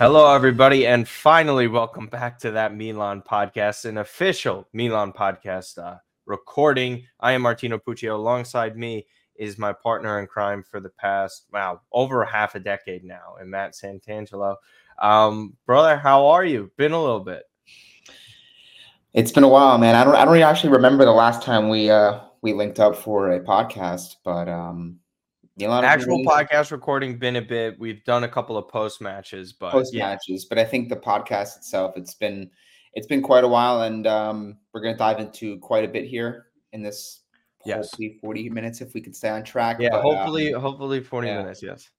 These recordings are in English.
Hello, everybody, and finally, welcome back to that Milan podcast, an official Milan podcast uh, recording. I am Martino Puccio. Alongside me is my partner in crime for the past, wow, over half a decade now, and Matt Santangelo. Um, brother, how are you? Been a little bit. It's been a while, man. I don't, I don't actually remember the last time we uh we linked up for a podcast, but um, actual podcast recording been a bit. We've done a couple of post matches, but post matches. Yeah. But I think the podcast itself, it's been it's been quite a while, and um, we're going to dive into quite a bit here in this. Yes. hopefully forty minutes if we can stay on track. Yeah, but, hopefully, um, hopefully forty yeah. minutes. Yes.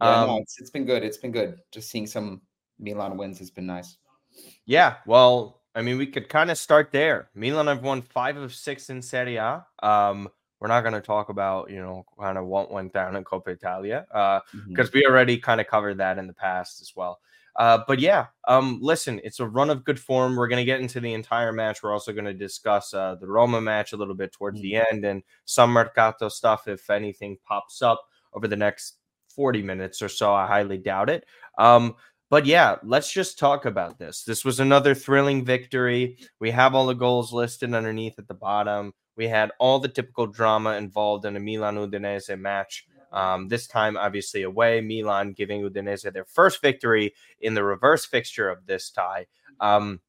Yeah, um, no, it's, it's been good. It's been good. Just seeing some Milan wins has been nice. Yeah, well, I mean, we could kind of start there. Milan have won five of six in Serie A. Um, we're not going to talk about you know kind of what went down in Coppa Italia because uh, mm-hmm. we already kind of covered that in the past as well. Uh, but yeah, um, listen, it's a run of good form. We're going to get into the entire match. We're also going to discuss uh, the Roma match a little bit towards mm-hmm. the end and some Mercato stuff if anything pops up over the next 40 minutes or so. I highly doubt it. Um, but yeah, let's just talk about this. This was another thrilling victory. We have all the goals listed underneath at the bottom. We had all the typical drama involved in a Milan Udinese match. Um, this time, obviously, away. Milan giving Udinese their first victory in the reverse fixture of this tie. Um,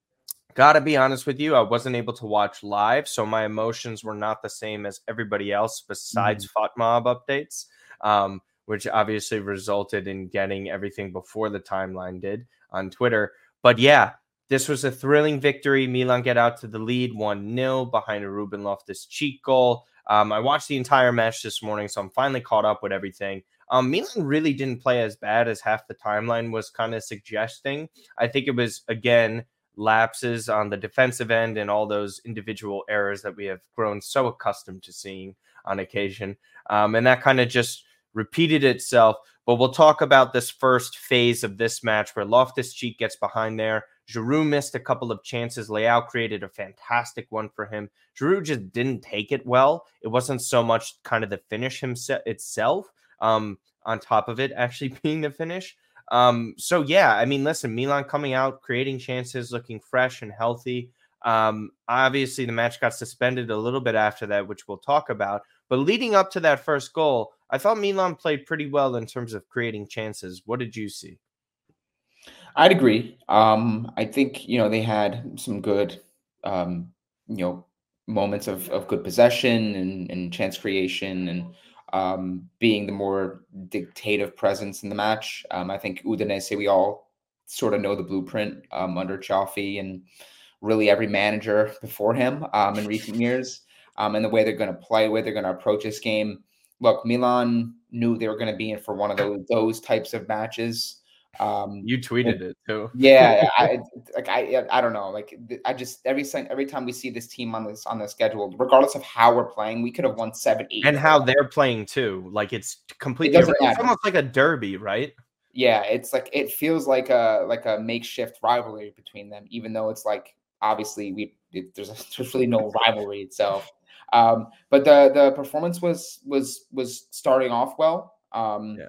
gotta be honest with you, I wasn't able to watch live, so my emotions were not the same as everybody else besides mm. FotMob updates, um, which obviously resulted in getting everything before the timeline did on Twitter. But yeah, this was a thrilling victory. Milan get out to the lead 1 0 behind a Ruben Loftus cheek goal. Um, I watched the entire match this morning, so I'm finally caught up with everything. Um, Milan really didn't play as bad as half the timeline was kind of suggesting. I think it was, again, lapses on the defensive end and all those individual errors that we have grown so accustomed to seeing on occasion. Um, and that kind of just repeated itself. But we'll talk about this first phase of this match where Loftus Cheek gets behind there. Giroud missed a couple of chances. Leao created a fantastic one for him. Giroud just didn't take it well. It wasn't so much kind of the finish himself itself. Um, on top of it actually being the finish. Um, so yeah, I mean, listen, Milan coming out, creating chances, looking fresh and healthy. Um, obviously, the match got suspended a little bit after that, which we'll talk about. But leading up to that first goal, I thought Milan played pretty well in terms of creating chances. What did you see? I'd agree. Um, I think you know they had some good, um, you know, moments of, of good possession and, and chance creation and um, being the more dictative presence in the match. Um, I think Udinese, we all sort of know the blueprint um, under Cioffi and really every manager before him um, in recent years, um, and the way they're going to play, the way they're going to approach this game. Look, Milan knew they were going to be in for one of those those types of matches. Um, you tweeted it too. yeah, I like I I don't know. Like I just every every time we see this team on this on the schedule, regardless of how we're playing, we could have won seven, eight, and how they're playing too. Like it's completely. It it's almost like a derby, right? Yeah, it's like it feels like a like a makeshift rivalry between them, even though it's like obviously we it, there's there's really no rivalry itself. Um, but the the performance was was was starting off well. Um, yeah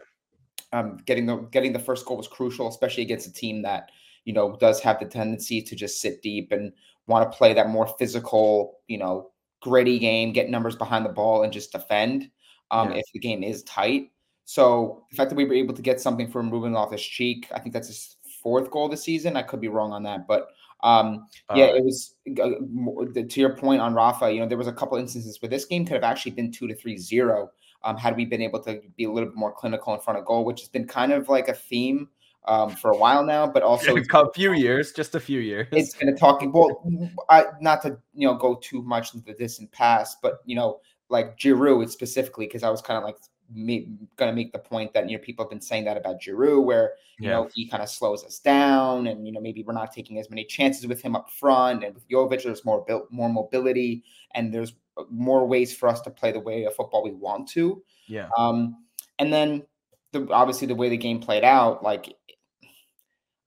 um, getting the getting the first goal was crucial, especially against a team that you know does have the tendency to just sit deep and want to play that more physical, you know, gritty game, get numbers behind the ball, and just defend um, yeah. if the game is tight. So the fact that we were able to get something from Ruben Loftus Cheek, I think that's his fourth goal this season. I could be wrong on that, but um, yeah, uh, it was uh, to your point on Rafa. You know, there was a couple instances where this game could have actually been two to three zero um, had we been able to be a little bit more clinical in front of goal, which has been kind of like a theme um, for a while now, but also a few years, just a few years. It's been a talking. Well, I, not to you know go too much into the distant past, but you know, like Giroud specifically, because I was kind of like going to make the point that you know people have been saying that about Giroud, where you yeah. know he kind of slows us down, and you know maybe we're not taking as many chances with him up front, and with Jovic there's more built more mobility, and there's more ways for us to play the way of football we want to. Yeah. Um, and then the obviously the way the game played out, like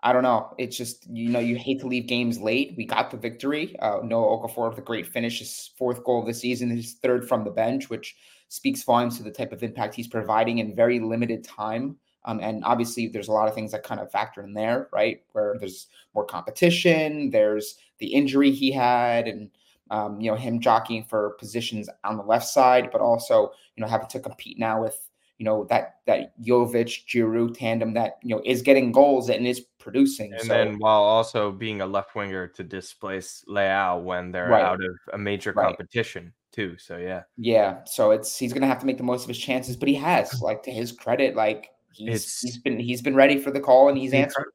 I don't know. It's just you know you hate to leave games late. We got the victory. Uh, Noah Okafor with a great finish, his fourth goal of the season, his third from the bench, which speaks volumes to the type of impact he's providing in very limited time Um, and obviously, there's a lot of things that kind of factor in there, right? Where there's more competition, there's the injury he had, and um, you know him jockeying for positions on the left side, but also you know having to compete now with you know that that Jovic Giroud tandem that you know is getting goals and is producing. And so, then while also being a left winger to displace Leao when they're right. out of a major right. competition too. So yeah, yeah. So it's he's gonna have to make the most of his chances, but he has like to his credit, like he's it's, he's been he's been ready for the call and he's answered.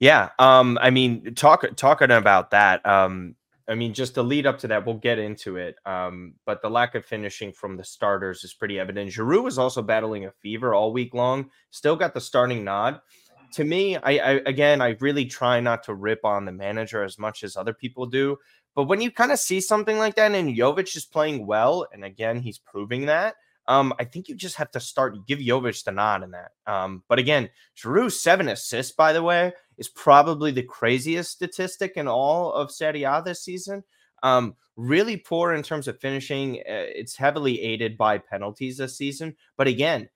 Yeah. Um. I mean, talk talking about that. Um. I mean, just the lead up to that, we'll get into it. Um, but the lack of finishing from the starters is pretty evident. Giroud was also battling a fever all week long, still got the starting nod. To me, I, I again, I really try not to rip on the manager as much as other people do. But when you kind of see something like that, and Jovic is playing well, and again, he's proving that. Um, I think you just have to start give Jovic the nod in that. Um, but again, Giroud seven assists, by the way, is probably the craziest statistic in all of Serie A this season. Um, really poor in terms of finishing. Uh, it's heavily aided by penalties this season. But again,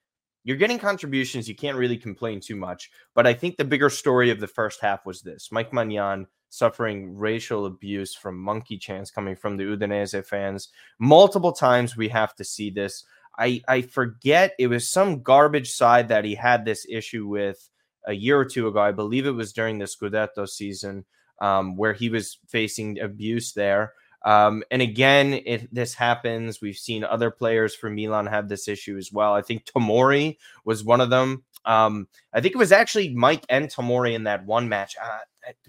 you're getting contributions. You can't really complain too much. But I think the bigger story of the first half was this Mike Maignan suffering racial abuse from monkey chants coming from the Udinese fans. Multiple times we have to see this. I I forget it was some garbage side that he had this issue with a year or two ago. I believe it was during the Scudetto season um, where he was facing abuse there. Um, and again, it, this happens. We've seen other players for Milan have this issue as well. I think Tomori was one of them. Um, I think it was actually Mike and Tomori in that one match. Uh,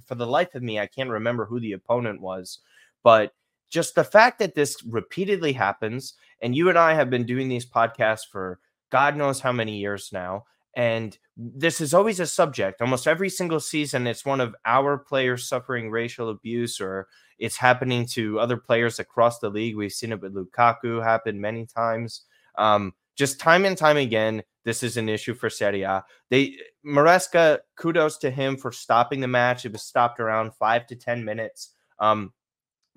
for the life of me, I can't remember who the opponent was, but just the fact that this repeatedly happens, and you and I have been doing these podcasts for God knows how many years now. And this is always a subject. Almost every single season, it's one of our players suffering racial abuse, or it's happening to other players across the league. We've seen it with Lukaku happen many times. Um, just time and time again, this is an issue for Serie A. They Maresca, kudos to him for stopping the match. It was stopped around five to ten minutes. Um,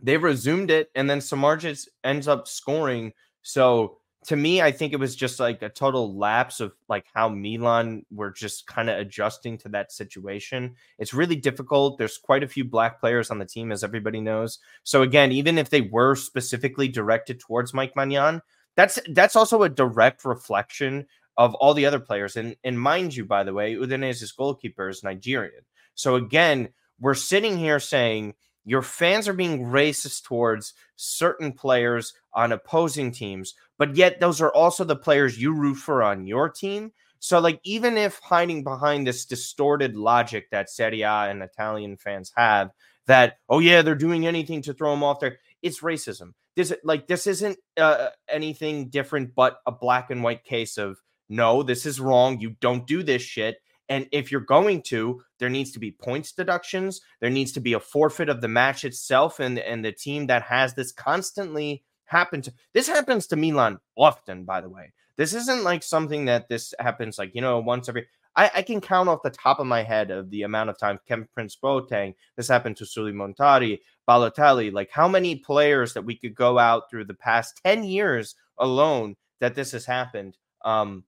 they resumed it, and then Samardzic ends up scoring. So to me, I think it was just like a total lapse of like how Milan were just kind of adjusting to that situation. It's really difficult. There's quite a few black players on the team, as everybody knows. So again, even if they were specifically directed towards Mike Maignan, that's that's also a direct reflection of all the other players. And and mind you, by the way, Udinese's goalkeeper is Nigerian. So again, we're sitting here saying your fans are being racist towards certain players on opposing teams, but yet those are also the players you root for on your team. So, like, even if hiding behind this distorted logic that Serie A and Italian fans have, that oh yeah, they're doing anything to throw them off there, it's racism. This like this isn't uh, anything different but a black and white case of no, this is wrong. You don't do this shit. And if you're going to, there needs to be points deductions. There needs to be a forfeit of the match itself, and and the team that has this constantly happen to. This happens to Milan often, by the way. This isn't like something that this happens like you know once every. I, I can count off the top of my head of the amount of time Kevin Prince Boateng. This happened to Sulley Muntari, Balotelli. Like how many players that we could go out through the past ten years alone that this has happened. Um,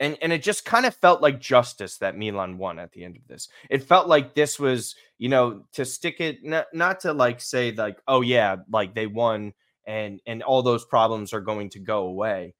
and and it just kind of felt like justice that Milan won at the end of this. It felt like this was, you know, to stick it not, not to like say like, oh yeah, like they won and and all those problems are going to go away.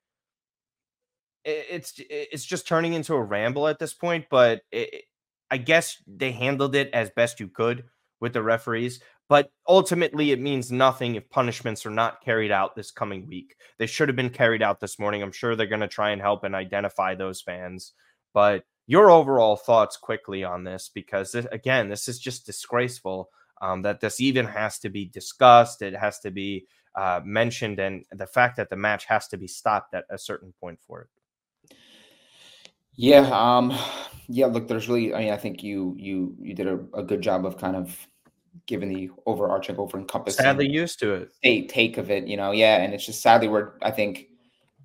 It's it's just turning into a ramble at this point, but it, I guess they handled it as best you could with the referees. But ultimately, it means nothing if punishments are not carried out this coming week. They should have been carried out this morning. I'm sure they're going to try and help and identify those fans. But your overall thoughts quickly on this, because this, again, this is just disgraceful um, that this even has to be discussed. It has to be uh, mentioned, and the fact that the match has to be stopped at a certain point for it. Yeah, um, yeah. Look, there's really. I mean, I think you you you did a, a good job of kind of giving the overarching, over encompassing sadly used to it state take of it, you know, yeah. And it's just sadly we're I think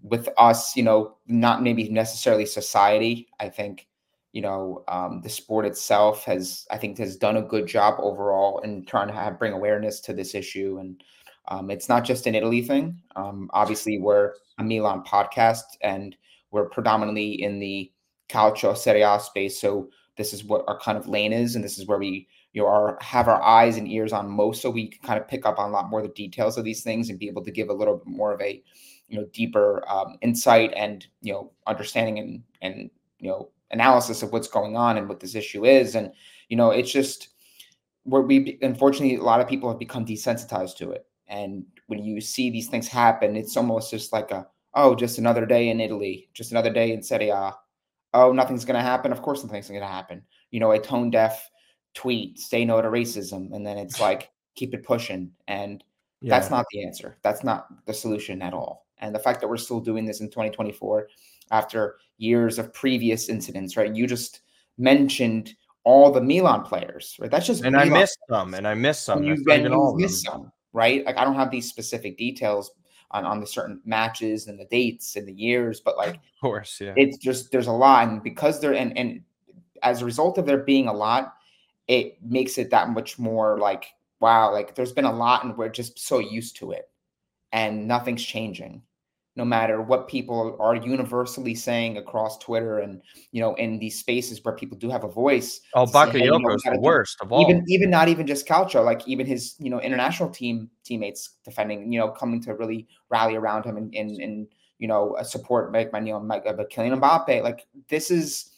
with us, you know, not maybe necessarily society. I think, you know, um, the sport itself has I think has done a good job overall in trying to have bring awareness to this issue. And um, it's not just an Italy thing. Um, obviously, we're a Milan podcast and we're predominantly in the calcio Serie A space. So this is what our kind of lane is, and this is where we you know our have our eyes and ears on most, so we can kind of pick up on a lot more the details of these things and be able to give a little bit more of a you know deeper um, insight and you know understanding and and you know analysis of what's going on and what this issue is and you know it's just where we unfortunately a lot of people have become desensitized to it and when you see these things happen it's almost just like a oh just another day in italy just another day in serie a oh nothing's going to happen of course nothing's going to happen you know a tone deaf tweet say no to racism and then it's like keep it pushing and yeah. that's not the answer that's not the solution at all and the fact that we're still doing this in 2024 after years of previous incidents, right? You just mentioned all the Milan players, right? That's just and Milan I missed some, and I missed some. And you, and you missed some, right? Like I don't have these specific details on on the certain matches and the dates and the years, but like, of course, yeah, it's just there's a lot, and because there and and as a result of there being a lot, it makes it that much more like wow, like there's been a lot, and we're just so used to it, and nothing's changing no matter what people are universally saying across Twitter and you know in these spaces where people do have a voice. Oh, Bakayoko's hey, the worst of all. Even even not even just Calcio, like even his you know international team teammates defending, you know, coming to really rally around him and and, and you know support Mike Maignan, Mike uh, Kylian Mbappe. Like this is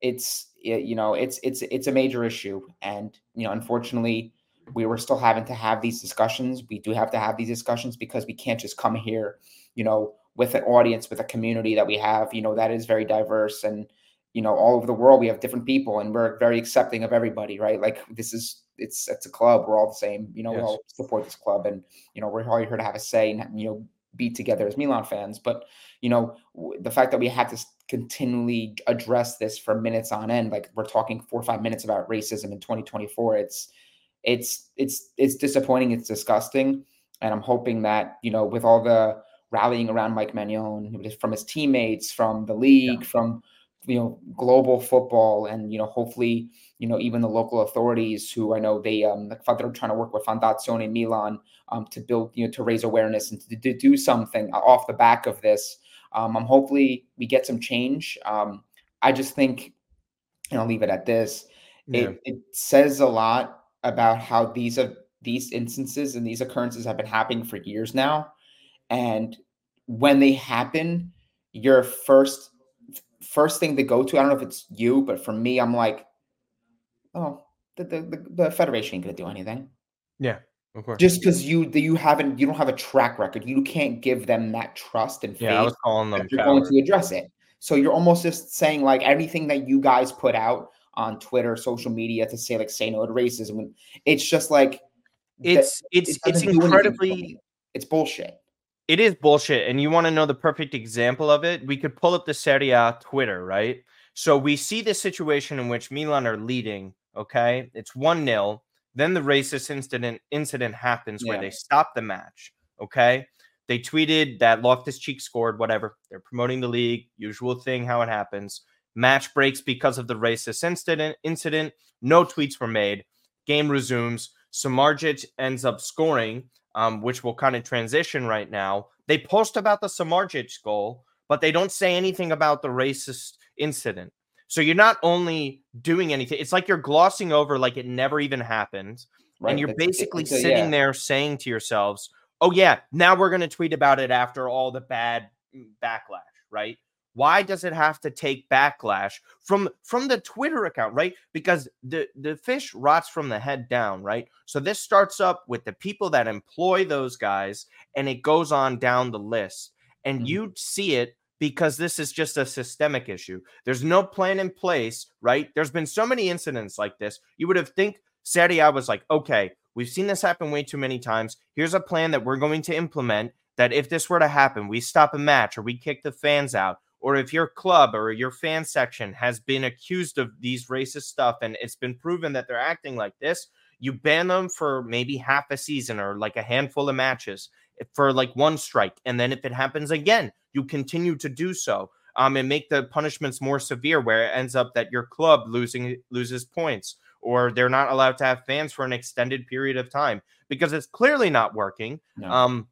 it's you know it's it's it's a major issue, and you know unfortunately we were still having to have these discussions. We do have to have these discussions because we can't just come here you know, with an audience, with a community that we have, you know, that is very diverse and, you know, all over the world we have different people and we're very accepting of everybody, right? Like this is it's it's a club. We're all the same, you know, yes. we all support this club and, you know, we're all here to have a say and, you know, be together as Milan fans. But, you know, the fact that we had to continually address this for minutes on end, like we're talking four or five minutes about racism in 2024, it's, it's, it's, it's disappointing. It's disgusting. And I'm hoping that, you know, with all the, rallying around Mike Maignan from his teammates, from the league, yeah. from you know global football, and you know hopefully you know even the local authorities who I know they um the they're trying to work with Fondazione Milan um to build you know to raise awareness and to, to do something off the back of this. Um, I'm hopefully we get some change. Um, I just think, and I'll leave it at this. Yeah. It, it says a lot about how these are these instances and these occurrences have been happening for years now and when they happen your first first thing to go to i don't know if it's you but for me i'm like oh the the, the, the federation ain't gonna do anything. Yeah of course. Just because you you haven't you don't have a track record you can't give them that trust and faith yeah, I was calling them you're going to address it. So you're almost just saying like everything that you guys put out on twitter social media to say like say no to racism it's just like it's it's it it's incredibly it's bullshit it is bullshit. And you want to know the perfect example of it? We could pull up the Serie A Twitter, right? So we see the situation in which Milan are leading. Okay, it's one 0 Then the racist incident incident happens yeah. where they stop the match. Okay, they tweeted that Loftus Cheek scored. Whatever, they're promoting the league. Usual thing, how it happens. Match breaks because of the racist incident. Incident. No tweets were made. Game resumes. Samardzic ends up scoring um, which will kind of transition right now. They post about the Samardzic goal, but they don't say anything about the racist incident. So you're not only doing anything, it's like you're glossing over like it never even happened. Right. And you're it's, basically it's a, sitting yeah. there saying to yourselves, oh, yeah, now we're going to tweet about it after all the bad mm, backlash, right? Why does it have to take backlash from from the Twitter account, right? Because the the fish rots from the head down, right? So this starts up with the people that employ those guys and it goes on down the list. And mm-hmm. you see it because this is just a systemic issue. There's no plan in place, right? There's been so many incidents like this. You would have think Serie A was like, okay, we've seen this happen way too many times. Here's a plan that we're going to implement that if this were to happen, we stop a match or we kick the fans out or if your club or your fan section has been accused of these racist stuff and it's been proven that they're acting like this, you ban them for maybe half a season or like a handful of matches for like one strike. And then if it happens again, you continue to do so. Um, and make the punishments more severe, where it ends up that your club losing loses points, or they're not allowed to have fans for an extended period of time because it's clearly not working. No. Um,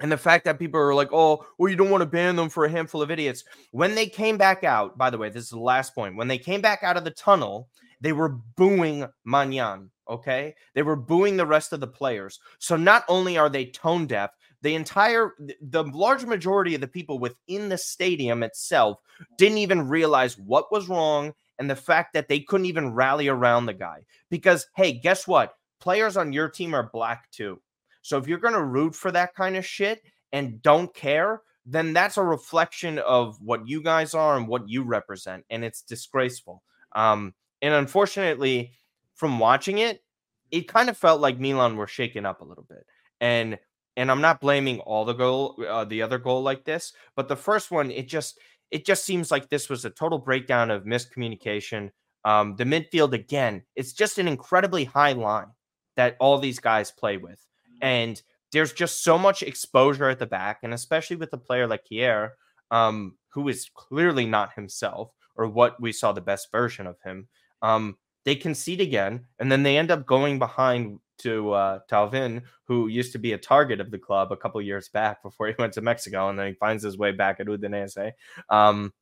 and the fact that people are like, oh, well, you don't want to ban them for a handful of idiots. When they came back out, by the way, this is the last point. When they came back out of the tunnel, they were booing Maignan. Okay. They were booing the rest of the players. So not only are they tone deaf, the entire, the large majority of the people within the stadium itself didn't even realize what was wrong and the fact that they couldn't even rally around the guy. Because, hey, guess what? Players on your team are black too. So if you're going to root for that kind of shit and don't care, then that's a reflection of what you guys are and what you represent, and it's disgraceful. Um, and unfortunately, from watching it, it kind of felt like Milan were shaken up a little bit. And and I'm not blaming all the goal, uh, the other goal like this, but the first one, it just it just seems like this was a total breakdown of miscommunication. Um, the midfield again, it's just an incredibly high line that all these guys play with. And there's just so much exposure at the back, and especially with a player like Kjaer, um, who is clearly not himself or what we saw the best version of him. Um, they concede again, and then they end up going behind to uh, Thauvin, who used to be a target of the club a couple years back before he went to Mexico, and then he finds his way back at Udinese. Um,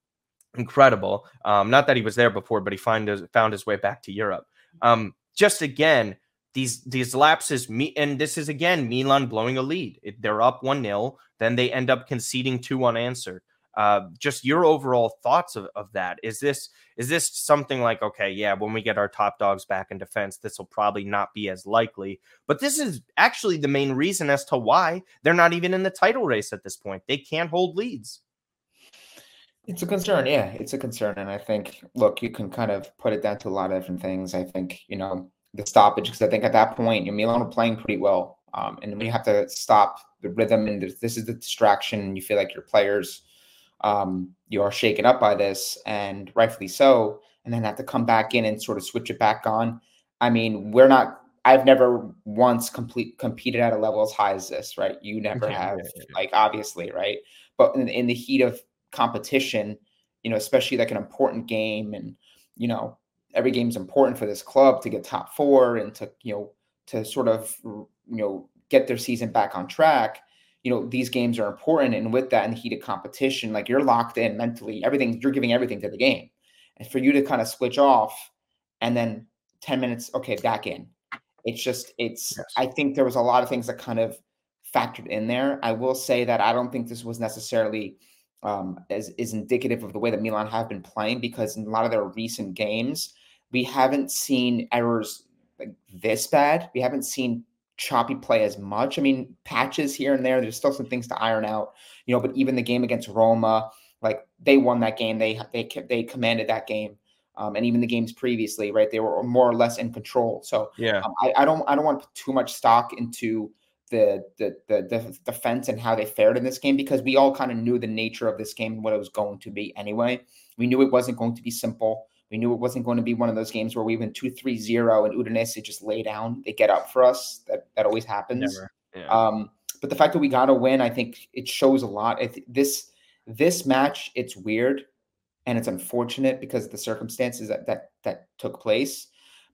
incredible. Um, not that he was there before, but he find his, found his way back to Europe. Um, just again, these these lapses me and this is again Milan blowing a lead. They're up 1-0, then they end up conceding two unanswered. Uh, just your overall thoughts of, of that. Is this is this something like okay, yeah, when we get our top dogs back in defense, this will probably not be as likely. But this is actually the main reason as to why they're not even in the title race at this point. They can't hold leads. It's a concern, yeah, it's a concern, and I think look, you can kind of put it down to a lot of different things. I think you know the stoppage because I think at that point, you know, Milan were playing pretty well. Um, and when you have to stop the rhythm and this is the distraction, and you feel like your players, um, you are shaken up by this, and rightfully so, and then have to come back in and sort of switch it back on. I mean, we're not. I've never once complete competed at a level as high as this, right? You never yeah, have, yeah, yeah. like obviously, right? But in, in the heat of competition, you know, especially like an important game, and you know, every game is important for this club to get top four and to you know to sort of you know get their season back on track you know these games are important. And with that in the heated competition like you're locked in mentally. Everything you're giving everything to the game. And for you to kind of switch off and then 10 minutes okay back in. It's just it's yes. i think there was a lot of things that kind of factored in there. I will say that i don't think this was necessarily um, as is indicative of the way that milan have been playing because in a lot of their recent games we haven't seen errors like this bad. We haven't seen choppy play as much. I mean, patches here and there. There's still some things to iron out, you know. But even the game against Roma, like they won that game. They they they commanded that game. Um, and even the games previously, right? They were more or less in control. So yeah, um, I, I don't I don't want to put too much stock into the, the the the defense and how they fared in this game because we all kind of knew the nature of this game and what it was going to be anyway. We knew it wasn't going to be simple. We knew it wasn't going to be one of those games where we went 2 3 0 and Udinese just lay down. They get up for us. That that always happens. Yeah. Um, but the fact that we got to win, I think it shows a lot. Th- this this match, it's weird and it's unfortunate because of the circumstances that that that took place.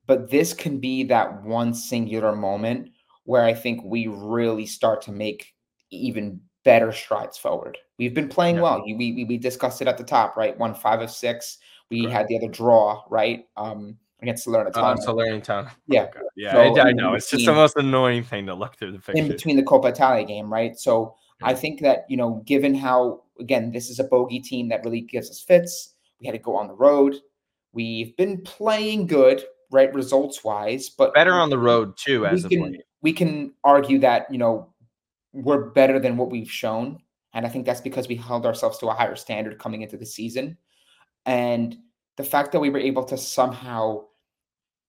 But this can be that one singular moment where I think we really start to make even better strides forward. We've been playing yeah. well. We, we we discussed it at the top, right? Won five of six. We Correct. had the other draw, right? Um, against Salernitana. Uh, Salernitana. Yeah. Oh, yeah, so, I, I know. It's just the most annoying thing to look through the picture. In between the Coppa Italia game, right? So yeah. I think that, you know, given how, again, this is a bogey team that really gives us fits, we had to go on the road. We've been playing good, right, results wise, but better on the road too, as we can, we can argue that, you know, we're better than what we've shown. And I think that's because we held ourselves to a higher standard coming into the season. And the fact that we were able to somehow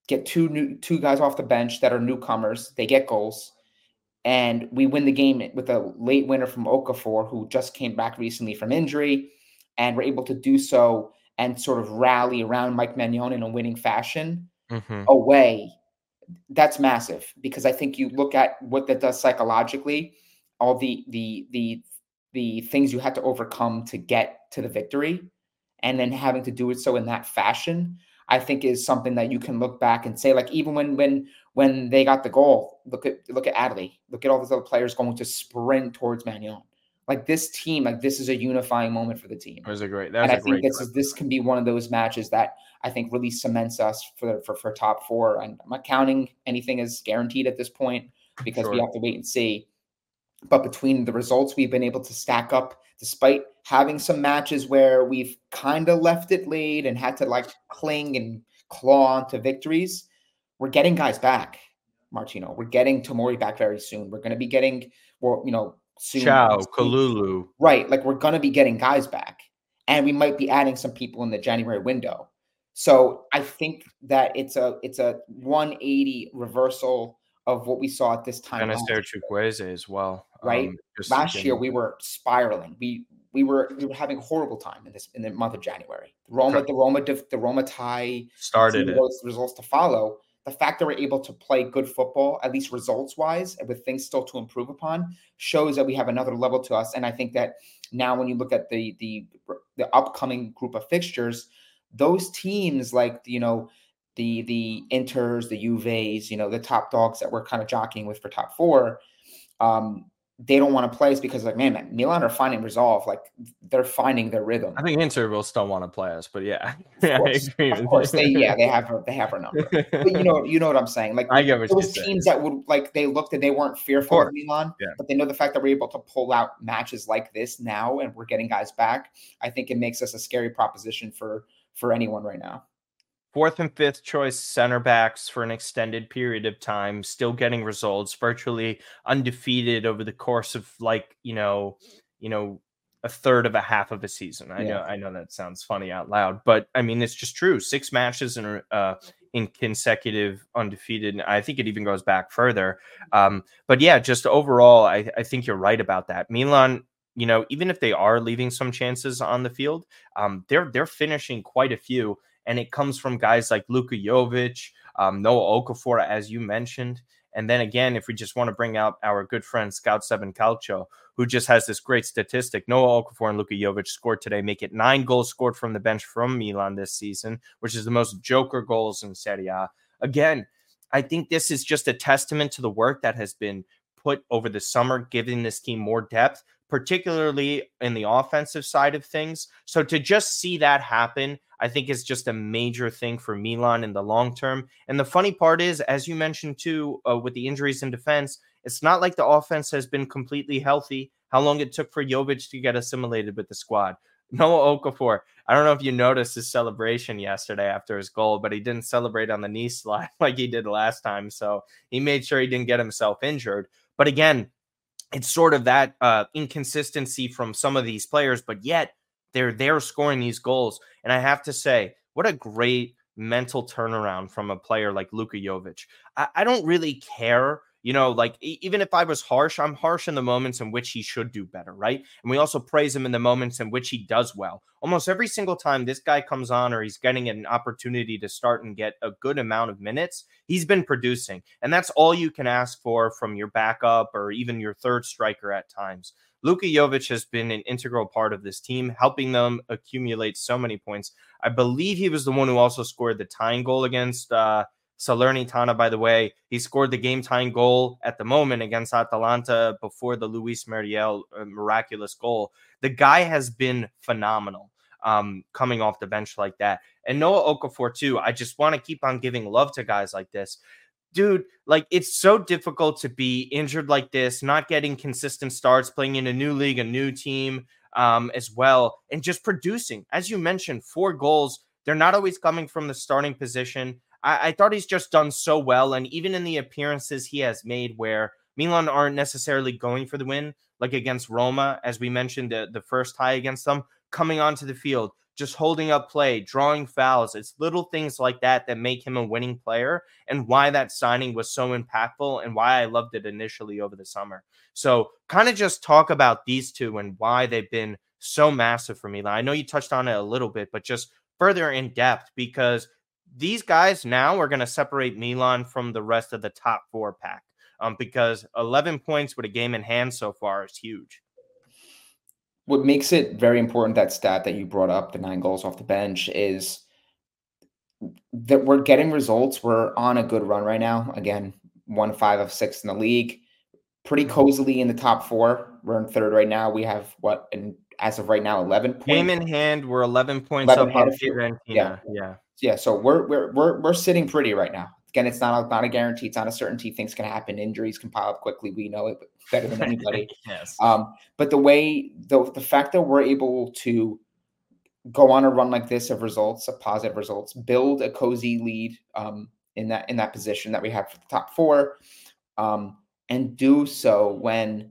get two new two guys off the bench that are newcomers, they get goals, and we win the game with a late winner from Okafor who just came back recently from injury, and we're able to do so and sort of rally around Mike Maignan in a winning fashion mm-hmm. away. That's massive because I think you look at what that does psychologically, all the the the the things you had to overcome to get to the victory and then having to do it so in that fashion, I think is something that you can look back and say, like even when when when they got the goal, look at look at Adli, look at all those other players going to sprint towards Maignan. Like this team, like this is a unifying moment for the team. That was a great. That and I think this is this can be one of those matches that I think really cements us for for for top four. And I'm not counting anything as guaranteed at this point because sure. we have to wait and see. But between the results we've been able to stack up, despite having some matches where we've kind of left it laid and had to like cling and claw onto victories, we're getting guys back, Martino. We're getting Tomori back very soon. We're going to be getting, well, you know, soon. Thiaw, Kalulu. Right. Like we're going to be getting guys back. And we might be adding some people in the January window. So I think that it's a it's a 180 reversal of what we saw at this time. And Chukwueze as well. Right. Um, last year we were spiraling. We we were we were having a horrible time in this in the month of January. Roma, the Roma, the Roma tie started it. results to follow. The fact that we're able to play good football, at least results wise, with things still to improve upon, shows that we have another level to us. And I think that now, when you look at the the the upcoming group of fixtures, those teams like you know the the Inters, the Juves, you know, the top dogs that we're kind of jockeying with for top four, um, they don't want to play us because like, man, Milan are finding resolve. Like they're finding their rhythm. I think Inter will still want to play us, but yeah, yeah, course, I agree. Of course, they yeah, they have her, they have her number. but you know, you know what I'm saying. Like I get what those teams saying. that would like they looked and they weren't fearful of, of Milan, yeah. but they know the fact that we're able to pull out matches like this now and we're getting guys back. I think it makes us a scary proposition for for anyone right now fourth and fifth choice center backs for an extended period of time, still getting results, virtually undefeated over the course of like, you know, you know, a third of a half of a season. I yeah. know I know that sounds funny out loud, but I mean it's just true. Six matches in uh in consecutive undefeated. And I think it even goes back further. Um, but yeah, just overall, I, I think you're right about that. Milan you know, even if they are leaving some chances on the field, um, they're they're finishing quite a few and it comes from guys like Luka Jovic, um, Noah Okafor, as you mentioned. And then again, if we just want to bring out our good friend Scout Seven Calcio, who just has this great statistic, Noah Okafor and Luka Jovic scored today, make it nine goals scored from the bench from Milan this season, which is the most Joker goals in Serie A. Again, I think this is just a testament to the work that has been put over the summer, giving this team more depth, particularly in the offensive side of things. So to just see that happen I think is just a major thing for Milan in the long term. And the funny part is, as you mentioned too, uh, with the injuries in defense, it's not like the offense has been completely healthy. How long it took for Jovic to get assimilated with the squad. Noah Okafor, I don't know if you noticed his celebration yesterday after his goal, but he didn't celebrate on the knee slide like he did last time. So he made sure he didn't get himself injured. But again, it's sort of that uh, inconsistency from some of these players, but yet they're they're scoring these goals. And I have to say, what a great mental turnaround from a player like Luka Jovic. I, I don't really care you know, like even if I was harsh, I'm harsh in the moments in which he should do better, right? And we also praise him in the moments in which he does well. Almost every single time this guy comes on or he's getting an opportunity to start and get a good amount of minutes, he's been producing. And that's all you can ask for from your backup or even your third striker at times. Luka Jovic has been an integral part of this team, helping them accumulate so many points. I believe he was the one who also scored the tying goal against uh, Salernitana, by the way. He scored the game tying goal at the moment against Atalanta before the Luis Muriel uh, miraculous goal. The guy has been phenomenal um, coming off the bench like that. And Noah Okafor, too. I just want to keep on giving love to guys like this dude, like it's so difficult to be injured like this, not getting consistent starts, playing in a new league, a new team um, as well, and just producing. As you mentioned, four goals. They're not always coming from the starting position. I, I thought he's just done so well, and even in the appearances he has made, where Milan aren't necessarily going for the win, like against Roma, as we mentioned the, the first tie against them, coming onto the field, just holding up play, drawing fouls. It's little things like that that make him a winning player and why that signing was so impactful and why I loved it initially over the summer. So, kind of just talk about these two and why they've been so massive for me. I know you touched on it a little bit, but just further in depth because these guys now are going to separate Milan from the rest of the top four pack um, because 11 points with a game in hand so far is huge what makes it very important that stat that you brought up, the nine goals off the bench, is that we're getting results. We're on a good run right now. Again, won five of six in the league, pretty mm-hmm. cozily in the top four. We're in third right now. We have what, and as of right now, eleven points. Game in hand, we're eleven points 11 up on Fiorentina. Yeah, yeah, yeah. So we're we're we're we're sitting pretty right now. Again, it's not a, not a guarantee. It's not a certainty. Things can happen. Injuries can pile up quickly. We know it better than anybody. yes. Um, but the way the the fact that we're able to go on a run like this of results, of positive results, build a cozy lead um, in that in that position that we have for the top four, um, and do so when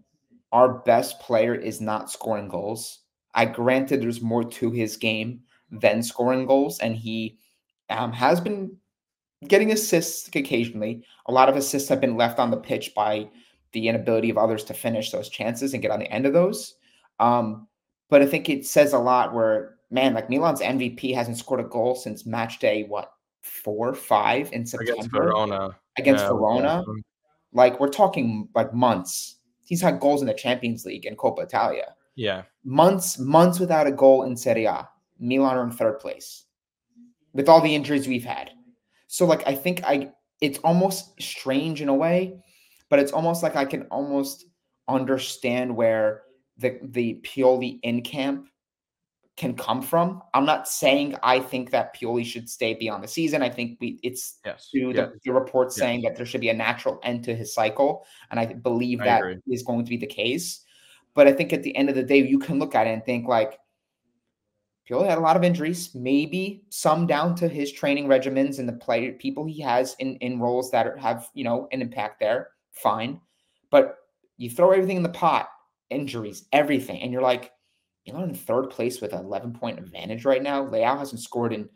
our best player is not scoring goals. I granted there's more to his game than scoring goals, and he um, has been getting assists occasionally. A lot of assists have been left on the pitch by the inability of others to finish those chances and get on the end of those. Um, but I think it says a lot where, man, like Milan's MVP hasn't scored a goal since match day, what, four, five in September? Against Verona. Against yeah, Verona. Yeah. Like we're talking like months. He's had goals in the Champions League and Coppa Italia. Yeah. Months, months without a goal in Serie A. Milan are in third place with all the injuries we've had. So like I think I it's almost strange in a way, but it's almost like I can almost understand where the the Pioli in camp can come from. I'm not saying I think that Pioli should stay beyond the season. I think we it's yes. to the, the report yes. saying that there should be a natural end to his cycle, and I believe I that agree. is going to be the case. But I think at the end of the day, you can look at it and think like Pioli had a lot of injuries, maybe some down to his training regimens and the play people he has in, in roles that have, you know, an impact there. Fine. But you throw everything in the pot, injuries, everything, and you're like, you know, in third place with an 11 point advantage right now. Leao hasn't scored in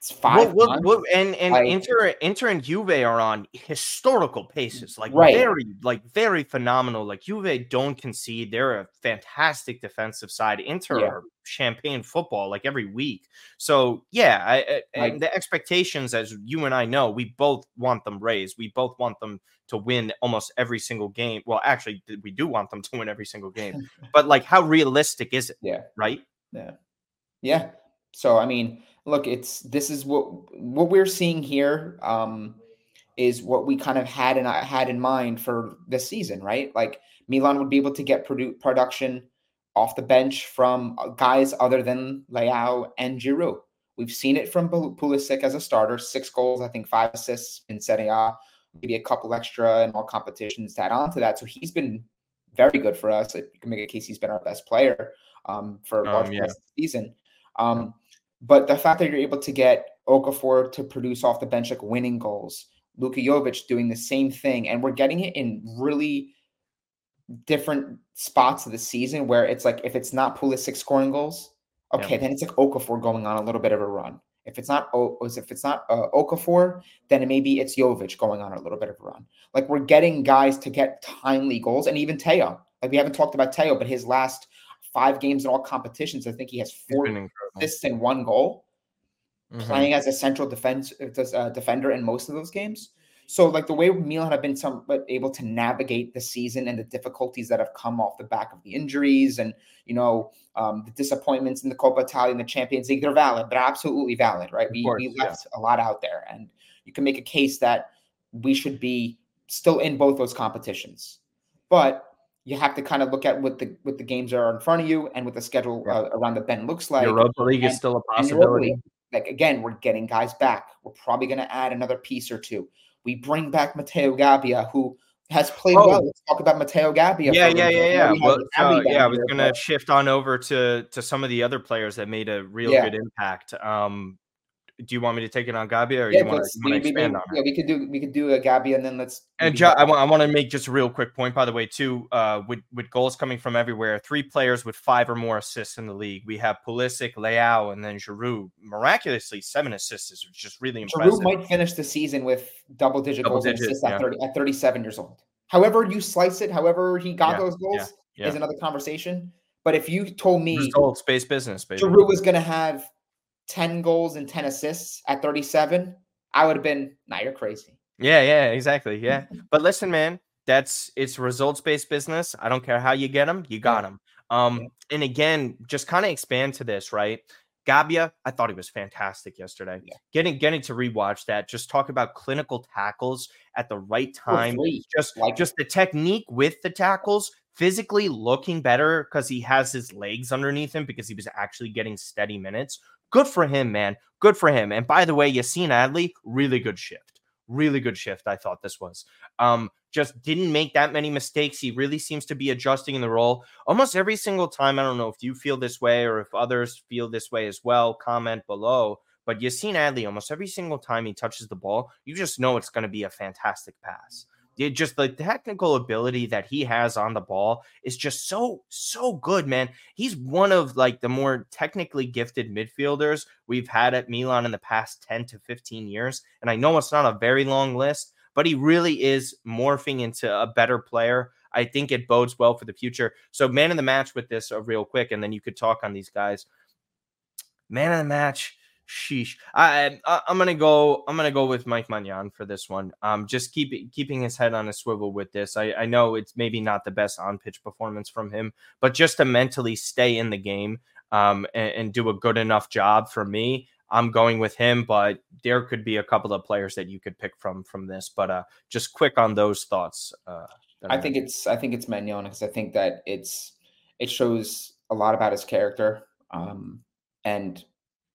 it's five. And and like, Inter Inter and Juve are on historical paces, like right. very like very phenomenal. Like Juve don't concede; they're a fantastic defensive side. Inter yeah. champagne football like every week. So yeah, I, I, like, the expectations, as you and I know, we both want them raised. We both want them to win almost every single game. Well, actually, we do want them to win every single game. but like, how realistic is it? Yeah. Right. Yeah. Yeah. So I mean look, it's this is what what we're seeing here um, is what we kind of had and I had in mind for this season, right? Like Milan would be able to get produ- production off the bench from uh, guys other than Leao and Giroud. We've seen it from Pulisic as a starter, six goals, I think five assists in Serie A, maybe a couple extra in all competitions to add on to that. So he's been very good for us. You can make a case he's been our best player um, for a large um, yeah. part of the season. Um, but the fact that you're able to get Okafor to produce off the bench like winning goals, Luka Jovic doing the same thing, and we're getting it in really different spots of the season where it's like if it's not Pulisic scoring goals, okay, yeah. then it's like Okafor going on a little bit of a run. If it's not if it's not uh, Okafor, then maybe it's Jovic going on a little bit of a run. Like we're getting guys to get timely goals, and even Theo. Like we haven't talked about Theo, but his last five games in all competitions. I think he has four assists and one goal, mm-hmm. playing as a central defense uh, defender in most of those games. So, like the way Milan have been somewhat able to navigate the season and the difficulties that have come off the back of the injuries and you know um, the disappointments in the Coppa Italia and the Champions League, they're valid. They're absolutely valid, right? We, course, we left yeah. a lot out there, and you can make a case that we should be still in both those competitions. But you have to kind of look at what the what the games are in front of you and what the schedule uh, around the bend looks like. Europa League and, is still a possibility. League, like again, we're getting guys back. We're probably going to add another piece or two. We bring back Matteo Gabbia, who has played oh. well. Let's talk about Matteo Gabbia. Yeah, yeah, yeah, yeah. Well, uh, yeah, I was going to shift on over to to some of the other players that made a real yeah. good impact. Um, do you want me to take it on Gabbia or yeah, you want to expand on it? Yeah, we could do we could do a Gabbia and then let's. And jo- I want I want to make just a real quick point by the way too. Uh, with with goals coming from everywhere, three players with five or more assists in the league. We have Pulisic, Leao, and then Giroud. Miraculously, seven assists is just really impressive. Giroud might finish the season with double digit double goals digit, assists yeah. at, 30, at 37 years old. However you slice it, however he got yeah, those goals is another conversation. But if you told me results based business, baby. Giroud was going to have 10 goals and 10 assists at 37, I would have been, nah, you're crazy. Yeah, yeah, exactly. Yeah. but listen, man, that's it's results based business. I don't care how you get them, you got them. Um, and again, just kind of expand to this, right? Gabbia, I thought he was fantastic yesterday. Yeah. Getting getting to rewatch that, just talk about clinical tackles at the right time. Just like just the technique with the tackles, physically looking better because he has his legs underneath him because he was actually getting steady minutes. Good for him, man. Good for him. And by the way, Yacine Adli, really good shift. Really good shift. I thought this was. Um, just didn't make that many mistakes. He really seems to be adjusting in the role almost every single time. I don't know if you feel this way or if others feel this way as well. Comment below. But Yacine Adli, almost every single time he touches the ball, you just know it's going to be a fantastic pass it just the technical ability that he has on the ball is just so so good man. He's one of like the more technically gifted midfielders we've had at milan in the past 10 to 15 years and i know it's not a very long list but he really is morphing into a better player. I think it bodes well for the future. So man of the match with this uh, real quick and then you could talk on these guys. Man of the match Sheesh. I, I am gonna go. I'm gonna go with Mike Maignan for this one. Um, just keep keeping his head on a swivel with this. I I know it's maybe not the best on pitch performance from him, but just to mentally stay in the game, um, and, and do a good enough job for me. I'm going with him, but there could be a couple of players that you could pick from from this. But uh, just quick on those thoughts. Uh, I, I think it's I think it's Maignan because I think that it's it shows a lot about his character. Um, and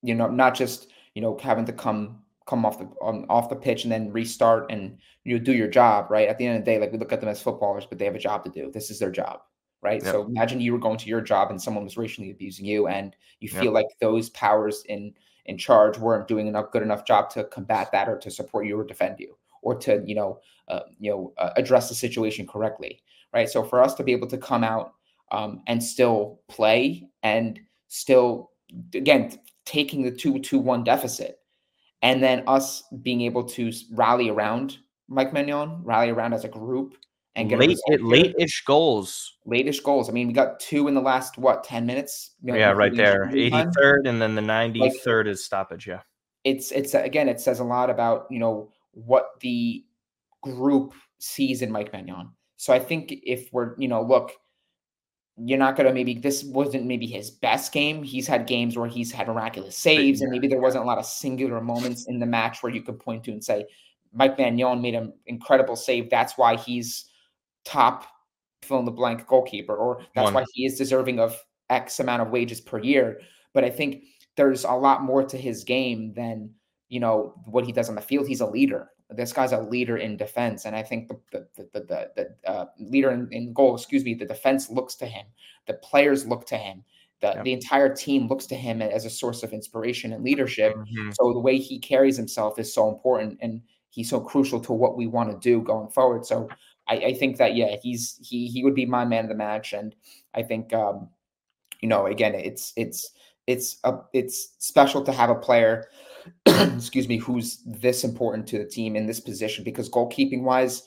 you know, not just you know having to come come off the on, off the pitch and then restart and you know, do your job right at the end of the day like we look at them as footballers but they have a job to do this is their job right yep. so imagine you were going to your job and someone was racially abusing you and you feel yep. like those powers in in charge weren't doing enough good enough job to combat that or to support you or defend you or to you know uh, you know uh, address the situation correctly right so for us to be able to come out um, and still play and still again taking the 2 2 1 deficit and then us being able to rally around Mike Maignan, rally around as a group and get late late-ish goals. Late-ish goals. I mean, we got two in the last what 10 minutes? You know, yeah, right there. 83rd and then the 93rd like, is stoppage, yeah. It's it's again it says a lot about, you know, what the group sees in Mike Maignan. So I think if we're, you know, look, you're not going to maybe this wasn't maybe his best game. He's had games where he's had miraculous saves, and maybe there wasn't a lot of singular moments in the match where you could point to and say Mike Maignan made an incredible save. That's why he's top fill in the blank goalkeeper, or that's One. why he is deserving of X amount of wages per year. But I think there's a lot more to his game than you know what he does on the field. He's a leader, this guy's a leader in defense, and I think the the the, the, the uh, leader in, in, goal, excuse me, the defense looks to him, the players look to him, the yep. the entire team looks to him as a source of inspiration and leadership. Mm-hmm. So the way he carries himself is so important, and he's so crucial to what we want to do going forward. So I, I think that yeah, he's he he would be my man of the match, and I think um, you know again, it's it's it's a it's special to have a player excuse me, who's this important to the team in this position because goalkeeping wise,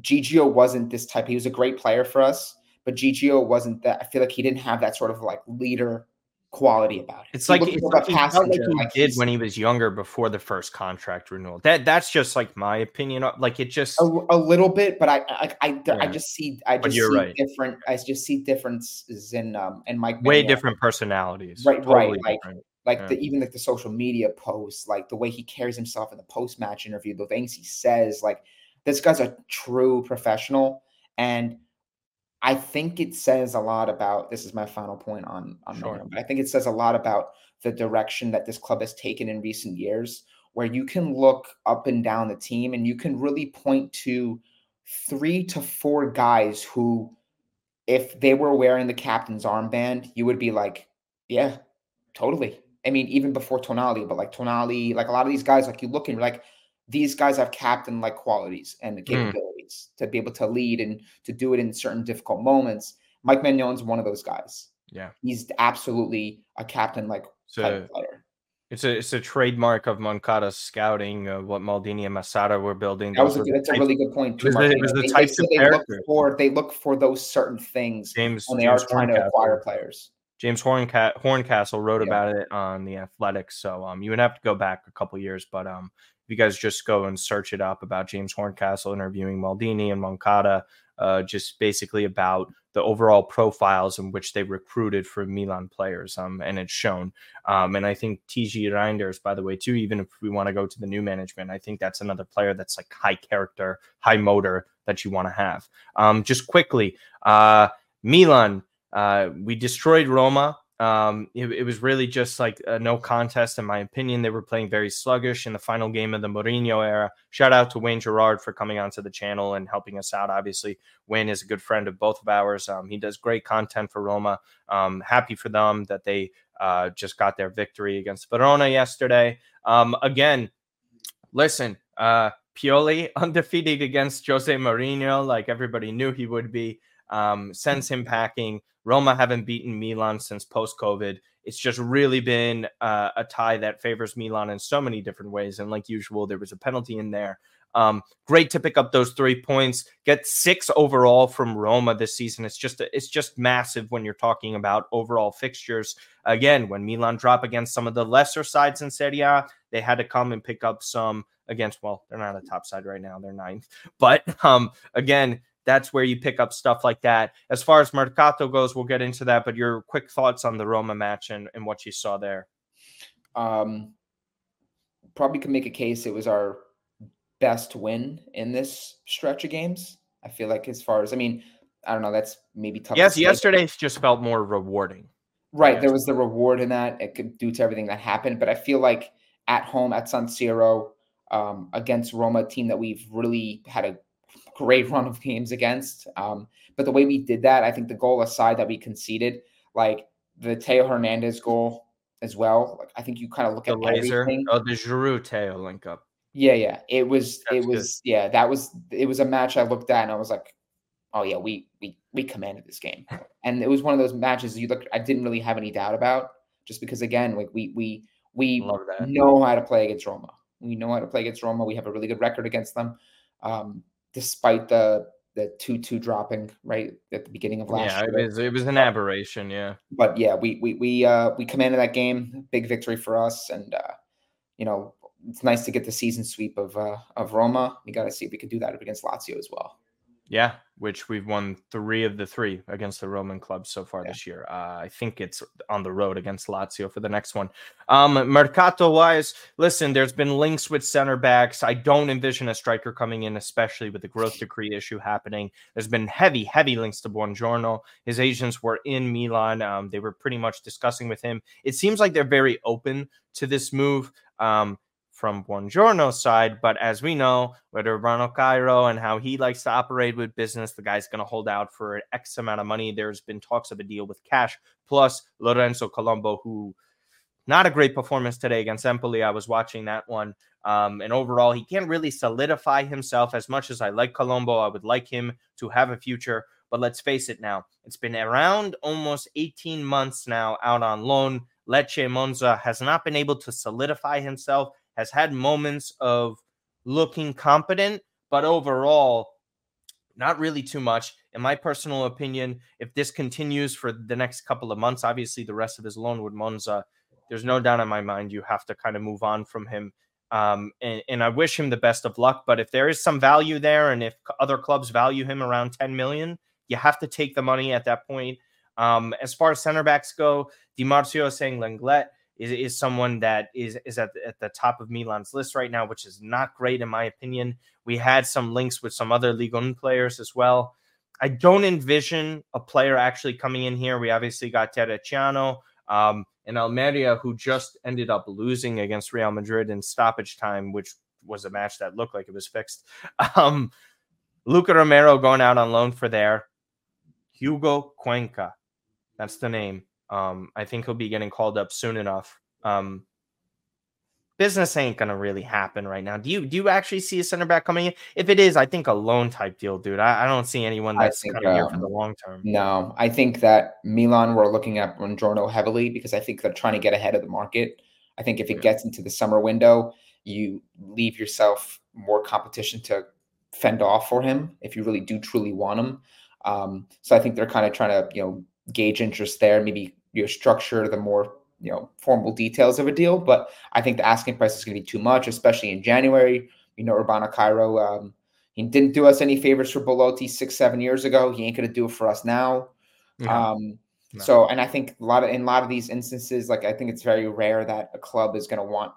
Gigio wasn't this type. He was a great player for us, but Gigio wasn't that. I feel like he didn't have that sort of like leader quality about it. It's he like, it's like, he, like he like did when he was younger before the first contract renewal. That that's just like my opinion. Like it just a, a little bit, but I I I, yeah. I just see I just see right. different. I just see differences in um and Mike. Way different personalities. Right, totally right. Like like yeah. the even like the social media posts, like the way he carries himself in the post match interview, the things he says, like this guy's a true professional. And I think it says a lot about this is my final point on on sure. but I think it says a lot about the direction that this club has taken in recent years, where you can look up and down the team and you can really point to three to four guys who, if they were wearing the captain's armband, you would be like, yeah, totally. I mean, even before Tonali, but like Tonali, like a lot of these guys, like you look and you're like, these guys have captain like qualities and mm. capabilities mm. to be able to lead and to do it in certain difficult moments. Mike Maignan's one of those guys. Yeah. He's absolutely a captain like so, player. It's a it's a trademark of Moncada's scouting of what Maldini and Massara were building. That was a, that's a really good point. Too, it was, the, it was the they, types they, of they look for they look for those certain things James, when they James are trying to acquire players. James Hornca- Horncastle wrote yeah. about it on the Athletics, so um, you would have to go back a couple years, but um, If you guys just go and search it up about James Horncastle interviewing Maldini and Moncada, uh, just basically about the overall profiles in which they recruited for Milan players, um, and it's shown. Um, and I think TG Reijnders, by the way, too, even if we want to go to the new management, I think that's another player that's like high character, high motor that you want to have. Um, just quickly, uh, Milan, uh, we destroyed Roma um, it, it, was really just like no contest, in my opinion. They were playing very sluggish in the final game of the Mourinho era. Shout out to Wayne Gerard for coming onto the channel and helping us out. Obviously, Wayne is a good friend of both of ours. Um, he does great content for Roma. Um, happy for them that they uh, just got their victory against Verona yesterday. Um, again, listen, uh, Pioli undefeated against Jose Mourinho, like everybody knew he would be. Um, sends him packing. Roma haven't beaten Milan since post COVID. It's just really been uh, a tie that favors Milan in so many different ways. And like usual, there was a penalty in there. Um, great to pick up those three points. Get six overall from Roma this season. It's just it's just massive when you're talking about overall fixtures. Again, when Milan drop against some of the lesser sides in Serie A, they had to come and pick up some against. Well, they're not a top side right now; they're ninth. But um, again, that's where you pick up stuff like that. As far as Mercato goes, we'll get into that. But your quick thoughts on the Roma match and, and what you saw there? Um, probably could make a case it was our best win in this stretch of games. I feel like as far as I mean, I don't know. That's maybe tough. Yes, yesterday just felt more rewarding. Right, there was the reward in that. It could due to everything that happened, but I feel like at home at San Siro um, against Roma, a team that we've really had a great run of games against. Um, but the way we did that, I think the goal aside that we conceded, like the Theo Hernandez goal as well. Like I think you kind of look the at laser. everything. Oh, the Giroud Theo link up. Yeah, yeah. It was That's it was good. yeah, that was it was a match I looked at and I was like, oh yeah, we we we commanded this game. And it was one of those matches you look I didn't really have any doubt about just because again, like we we we know how to play against Roma. We know how to play against Roma. We have a really good record against them. Um, despite the the two two dropping right at the beginning of last yeah, year. it was it was an aberration, yeah. But yeah, we we we uh we commanded that game, big victory for us, and uh, you know it's nice to get the season sweep of uh of Roma. We got to see if we could do that against Lazio as well. Yeah, which we've won three of the three against the Roman clubs so far yeah. this year. Uh, I think it's on the road against Lazio for the next one. Um, Mercato wise, listen, there's been links with center backs. I don't envision a striker coming in, especially with the growth decree issue happening. There's been heavy, heavy links to Buongiorno. His agents were in Milan. Um, they were pretty much discussing with him. It seems like they're very open to this move. Um, from Buongiorno's side. But as we know, with Urbano Cairo and how he likes to operate with business, the guy's going to hold out for an X amount of money. There's been talks of a deal with cash plus Lorenzo Colombo, who not a great performance today against Empoli. I was watching that one. Um, and overall, he can't really solidify himself as much as I like Colombo. I would like him to have a future. But let's face it now, it's been around almost 18 months now out on loan. Lecce Monza has not been able to solidify himself has had moments of looking competent, but overall, not really too much. In my personal opinion, if this continues for the next couple of months, obviously the rest of his loan with Monza, there's no doubt in my mind you have to kind of move on from him. Um, and, and I wish him the best of luck. But if there is some value there, and if other clubs value him around 10 million, you have to take the money at that point. Um, as far as center backs go, Di Marzio saying Lenglet is, is someone that is is at the, at the top of Milan's list right now, which is not great in my opinion. We had some links with some other Ligue 1 players as well. I don't envision a player actually coming in here. We obviously got Terracciano um, and Almeria, who just ended up losing against Real Madrid in stoppage time, which was a match that looked like it was fixed. Um, Luca Romero going out on loan for there. Hugo Cuenca, that's the name. Um, I think he'll be getting called up soon enough. Um, business ain't gonna really happen right now. Do you do you actually see a center back coming in? If it is, I think a loan type deal, dude. I, I don't see anyone that's think, coming um, here for the um, long term. No, I think that Milan were looking at Buongiorno heavily because I think they're trying to get ahead of the market. I think if it gets into the summer window, you leave yourself more competition to fend off for him if you really do truly want him. Um, so I think they're kind of trying to you know gauge interest there, maybe you know, structure the more you know formal details of a deal, but I think the asking price is going to be too much, especially in January. You know, Urbano Cairo, um, he didn't do us any favors for Belotti six, seven years ago. He ain't going to do it for us now. Um, no. So, and I think a lot of in a lot of these instances, like I think it's very rare that a club is going to want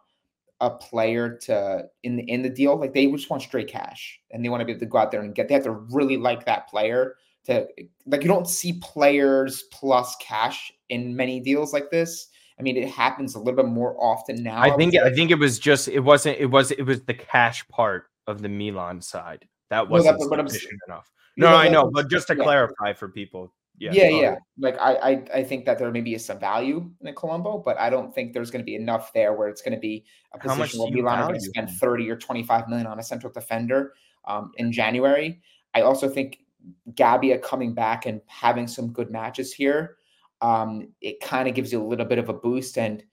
a player to in the in the deal. Like they just want straight cash, and they want to be able to go out there and get. They have to really like that player to like. You don't see players plus cash in many deals like this. I mean, it happens a little bit more often now. I think I think it was just it wasn't it was it was the cash part of the Milan side that wasn't no, that, sufficient enough. No, I know, but just to yeah. clarify for people, yeah, yeah, yeah. Like I, I, I think that there maybe is some value in Colombo, but I don't think there's going to be enough there where it's going to be a position where Milan are going to spend 30 or 25 million on a central defender um, in January. I also think Gabbia coming back and having some good matches here, um, it kind of gives you a little bit of a boost and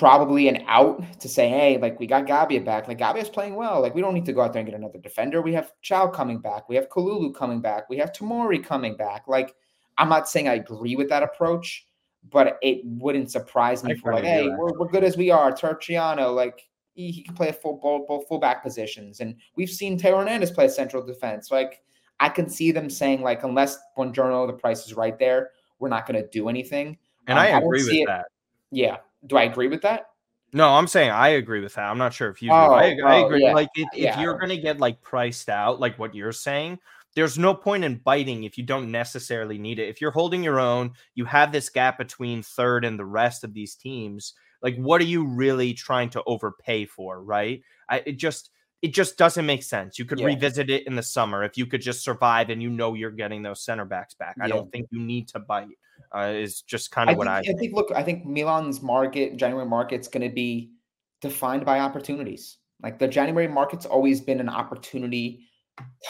probably an out to say, hey, like we got Gabbia back. Like Gabbia's playing well. Like we don't need to go out there and get another defender. We have Thiaw coming back. We have Kalulu coming back. We have Tamori coming back. Like I'm not saying I agree with that approach, but it wouldn't surprise me for like, hey, we're, we're good as we are. Terracciano, like he, he, can play a full both, both fullback positions. And we've seen Theo Hernandez play central defense. Like I can see them saying, like, unless Buongiorno, the price is right there, we're not going to do anything. And um, I agree I with it, that. Yeah do I agree with that? No, I'm saying I agree with that. I'm not sure if you. Oh, I, I, agree. Yeah. Like if, yeah. if you're going to get like priced out, like what you're saying, there's no point in biting if you don't necessarily need it. If you're holding your own, you have this gap between third and the rest of these teams. Like, what are you really trying to overpay for? Right? I, it just it just doesn't make sense. You could yeah. revisit it in the summer if you could just survive and you know you're getting those center backs back. I don't think you need to bite uh, is just kind of what think, I think. I think. Look, I think Milan's market, January market's going to be defined by opportunities. Like the January market's always been an opportunity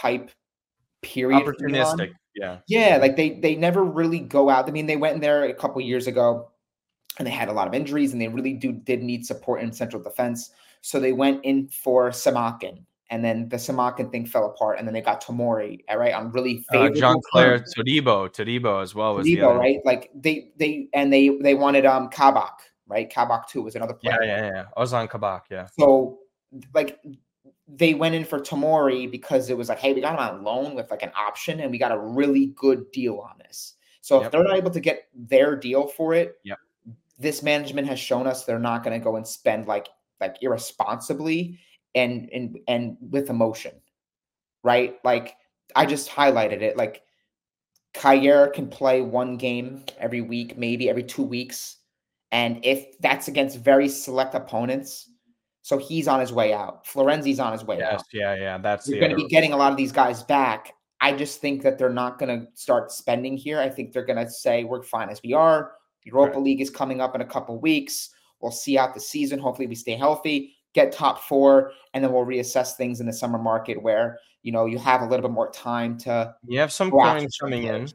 type period. Opportunistic, yeah, yeah. Like they they never really go out. I mean, they went in there a couple years ago, and they had a lot of injuries, and they really do did need support in central defense. So they went in for Simakan, and then the Simakan thing fell apart, and then they got Tomori, right, on really uh, favorable. Uh, Jean-Clair Todibo, Todibo as well was Todibo, right? Like they they and they they wanted um Kabak, right? Kabak too was another player. Yeah, yeah, yeah. Ozan Kabak, yeah. So like they went in for Tomori because it was like, hey, we got him on loan with like an option, and we got a really good deal on this. So if yep. they're not able to get their deal for it, yep. this management has shown us they're not going to go and spend like like irresponsibly and and and with emotion, right? Like I just highlighted it. Like Kjaer can play one game every week, maybe every two weeks, and if that's against very select opponents, so he's on his way out. Florenzi's on his way yes, out. Yeah, yeah, that's you're going to be getting a lot of these guys back. I just think that they're not going to start spending here. I think they're going to say we're fine as we are. Europa right. League is coming up in a couple weeks. We'll see out the season. Hopefully, we stay healthy get top four, and then we'll reassess things in the summer market where you know you have a little bit more time to. You have some coins coming in.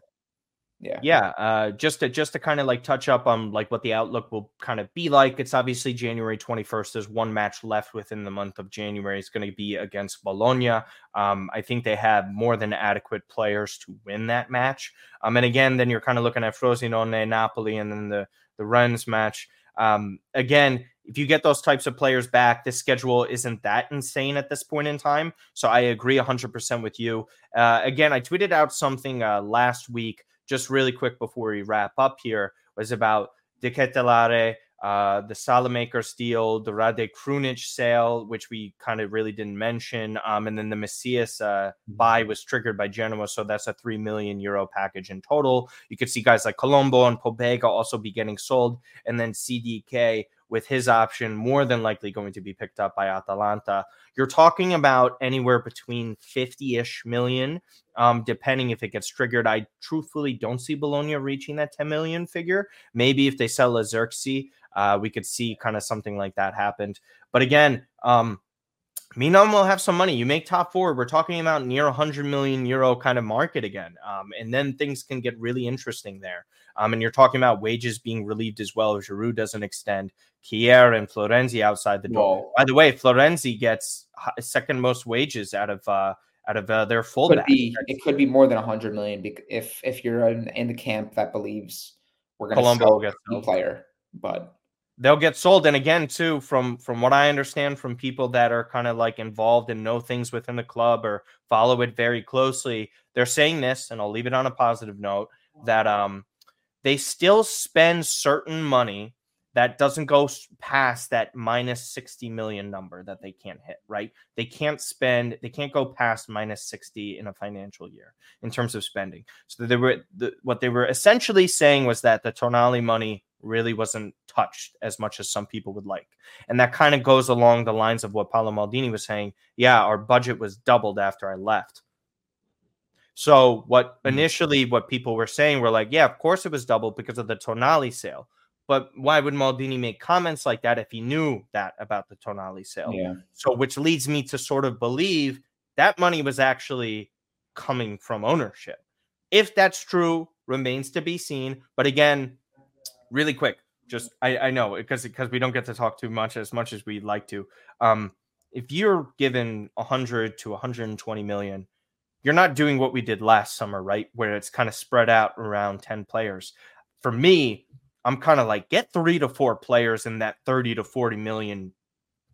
Yeah. Yeah. Uh, just to just to kind of like touch up on like what the outlook will kind of be like. It's obviously January 21st. There's one match left within the month of January. It's going to be against Bologna. Um, I think they have more than adequate players to win that match. Um, and again, then you're kind of looking at Frosinone, Napoli, and then the the Rennes match. Um, again, if you get those types of players back, this schedule isn't that insane at this point in time. So I agree 100% with you. Uh, again, I tweeted out something uh, last week, just really quick before we wrap up here, was about De Ketelaere uh, the Saelemaekers deal, the Rade Krunic sale, which we kind of really didn't mention, um, and then the Messias uh, mm-hmm. buy was triggered by Genoa, so that's a three million euro package in total. You could see guys like Colombo and Pobega also be getting sold, and then CDK with his option more than likely going to be picked up by Atalanta. You're talking about anywhere between 50 ish million, um, depending if it gets triggered. I truthfully don't see Bologna reaching that 10 million figure. Maybe if they sell a Zirkzee, uh, we could see kind of something like that happened. But again, um, Milan will have some money. You make top four. We're talking about near 100 million euro kind of market again. Um, and then things can get really interesting there. Um, and you're talking about wages being relieved as well. If Giroud doesn't extend, Kjaer and Florenzi outside the door. Whoa. By the way, Florenzi gets second most wages out of uh, out of uh, their fullback. it could be more than 100 million if if you're in, in the camp that believes we're going to sell a player but they'll get sold. And again, too, from from what I understand from people that are kind of like involved and know things within the club or follow it very closely, they're saying this, and I'll leave it on a positive note that um they still spend certain money that doesn't go past that minus 60 million number that they can't hit, right? They can't spend, they can't go past minus 60 in a financial year in terms of spending. So they were the, what they were essentially saying was that the Tonali money really wasn't touched as much as some people would like. And that kind of goes along the lines of what Paolo Maldini was saying. Yeah, our budget was doubled after I left. So what hmm. initially what people were saying were like, yeah, of course it was doubled because of the Tonali sale. But why would Maldini make comments like that if he knew that about the Tonali sale? Yeah. So, which leads me to sort of believe that money was actually coming from ownership. If that's true, remains to be seen. But again, really quick, just I, I know because because we don't get to talk too much as much as we'd like to. Um, if you're given 100 to 120 million, you're not doing what we did last summer, right? Where it's kind of spread out around 10 players. For me, I'm kind of like get three to four players in that 30 to 40 million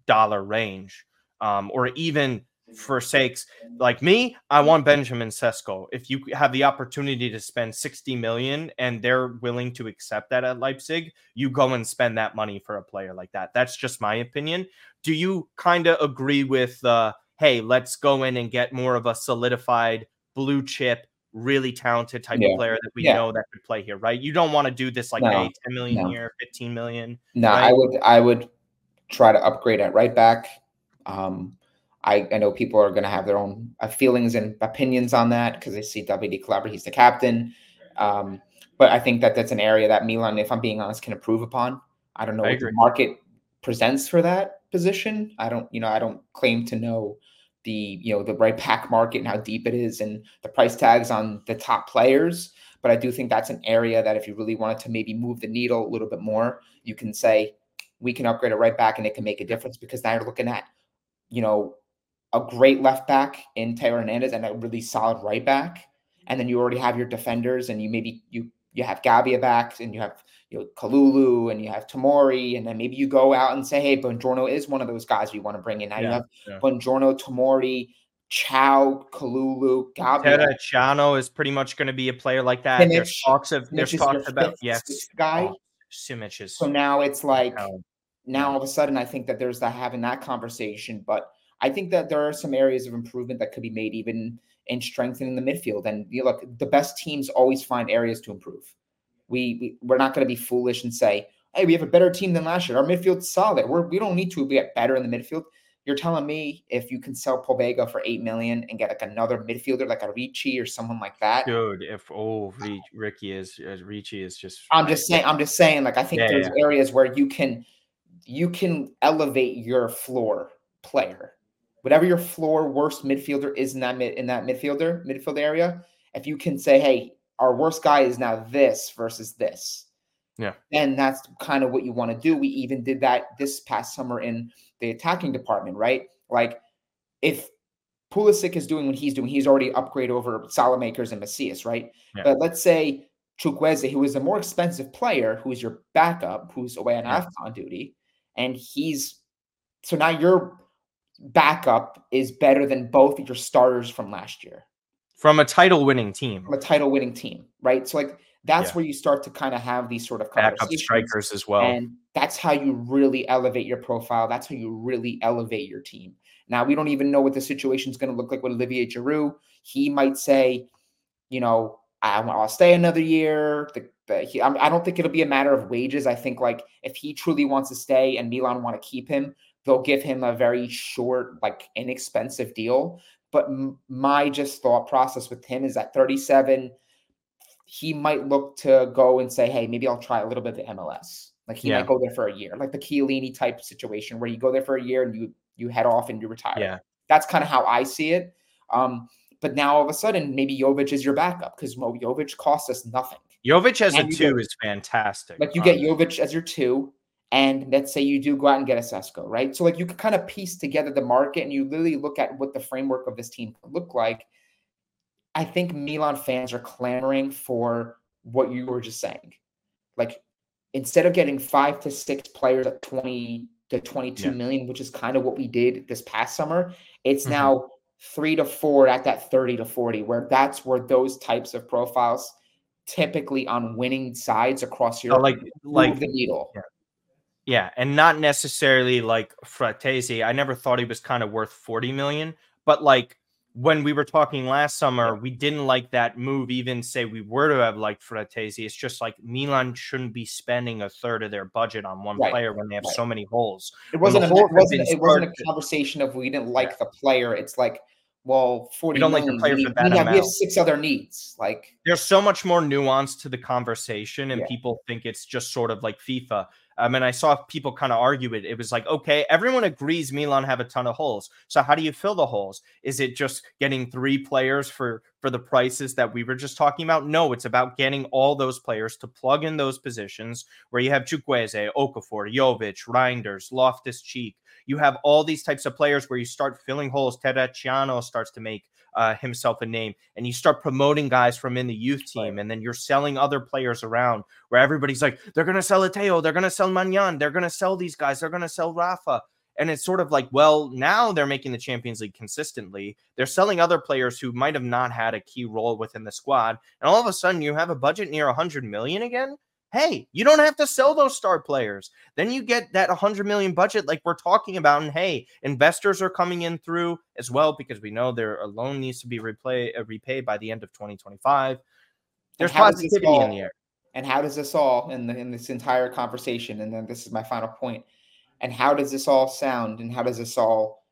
dollar range. Um, or even for sakes like me, I want Benjamin Sesko. If you have the opportunity to spend 60 million and they're willing to accept that at Leipzig, you go and spend that money for a player like that. That's just my opinion. Do you kind of agree with uh hey, let's go in and get more of a solidified blue chip really talented type yeah. of player that we yeah. know that could play here, right? You don't want to do this like, no. hey, 10 million no. here, 15 million. No, right? I would I would try to upgrade at right back. Um, I, I know people are going to have their own uh, feelings and opinions on that because they see Davide Calabria, he's the captain. Um, but I think that that's an area that Milan, if I'm being honest, can improve upon. I don't know I what agree. the market presents for that position. I don't, you know, I don't claim to know the you know the right pack market and how deep it is and the price tags on the top players but i do think that's an area that if you really wanted to maybe move the needle a little bit more you can say we can upgrade it right back and it can make a difference because now you're looking at you know a great left back in Theo Hernandez and a really solid right back and then you already have your defenders and you maybe you you have Gabbia back and you have you know Kalulu and you have Tomori, and then maybe you go out and say, hey, Buongiorno is one of those guys we want to bring in. Now yeah, you have yeah. Buongiorno, Tomori, Thiaw, Kalulu, Gabbia. Chano is pretty much going to be a player like that. Simic, there's talks of there's talks about yes, guy. Oh, Simic is so now it's like now all of a sudden I think that there's that having that conversation, but I think that there are some areas of improvement that could be made even in strengthening the midfield. And you look, the best teams always find areas to improve. We, we we're not going to be foolish and say, "Hey, we have a better team than last year. Our midfield's solid. We're we don't need to get better in the midfield." You're telling me if you can sell Pobega for eight million and get like another midfielder like a Ricci or someone like that, dude. If oh Ricci is uh, Ricci is just. I'm just saying. I'm just saying. Like I think yeah, there's yeah. areas where you can you can elevate your floor player whatever your floor worst midfielder is in that mid, in that midfielder midfield area, if you can say, hey, our worst guy is now this versus this, yeah, then that's kind of what you want to do. We even did that this past summer in the attacking department, right? Like if Pulisic is doing what he's doing, he's already upgrade over Saelemaekers and Messias, right? Yeah. But let's say Chukwueze, who is a more expensive player, who's your backup, who's away on yeah. AFCON duty, and he's so now you're backup is better than both of your starters from last year. From a title winning team. From a title winning team, right? So like that's yeah. where you start to kind of have these sort of backup strikers as well. And that's how you really elevate your profile. That's how you really elevate your team. Now we don't even know what the situation is going to look like with Olivier Giroud. He might say, you know, I, will stay another year. The, the, he, I don't think it'll be a matter of wages. I think like if he truly wants to stay and Milan want to keep him, they'll give him a very short, like inexpensive deal. But m- my just thought process with him is at 37, he might look to go and say, hey, maybe I'll try a little bit of the MLS. Like he yeah. might go there for a year, like the Chiellini type situation where you go there for a year and you you head off and you retire. Yeah. That's kind of how I see it. Um, but now all of a sudden, maybe Jovic is your backup because Mo Jovic costs us nothing. Jovic as and a two get, is fantastic. Like you um, get Jovic as your two, and let's say you do go out and get a Sesko, right? So like you can kind of piece together the market and you literally look at what the framework of this team could look like. I think Milan fans are clamoring for what you were just saying. Like instead of getting five to six players at 20 to twenty-two Yeah. million, which is kind of what we did this past summer, it's Mhm. now three to four at that 30 to 40, where that's where those types of profiles typically on winning sides across So Europe like like the needle. Yeah. Yeah, and not necessarily like Fratesi. I never thought he was kind of worth 40 million, but like when we were talking last summer, we didn't like that move. Even say we were to have liked Fratesi, it's just like Milan shouldn't be spending a third of their budget on one Right, player when they have right. so many holes. It wasn't a, holes it wasn't, it wasn't a conversation of we didn't like the player. It's like, well, 40 don't like the player we, for we that have, we have six other needs. Like, there's so much more nuance to the conversation and Yeah. people think it's just sort of like FIFA. Um, and I saw people kind of argue it. It was like, okay, everyone agrees Milan have a ton of holes. So how do you fill the holes? Is it just getting three players for for the prices that we were just talking about? No, it's about getting all those players to plug in those positions where you have Chukwueze, Okafor, Jovic, Reijnders, Loftus Cheek. You have all these types of players where you start filling holes. Terracciano starts to make uh, himself a name, and you start promoting guys from in the youth team, and then you're selling other players around where everybody's like, they're gonna sell Ateo, they're gonna sell Maignan, they're gonna sell these guys, they're gonna sell Rafa. And it's sort of like, well, now they're making the Champions League consistently. They're selling other players who might have not had a key role within the squad. And all of a sudden, you have a budget near 100 million again. Hey, you don't have to sell those star players. Then you get that 100 million budget like we're talking about. And hey, investors are coming in through as well because we know their loan needs to be replay, uh, repaid by the end of 2025. There's how does this positivity in all- the air. and how does this all in the, in this entire conversation? And then this is my final point. And how does this all sound? And how does this all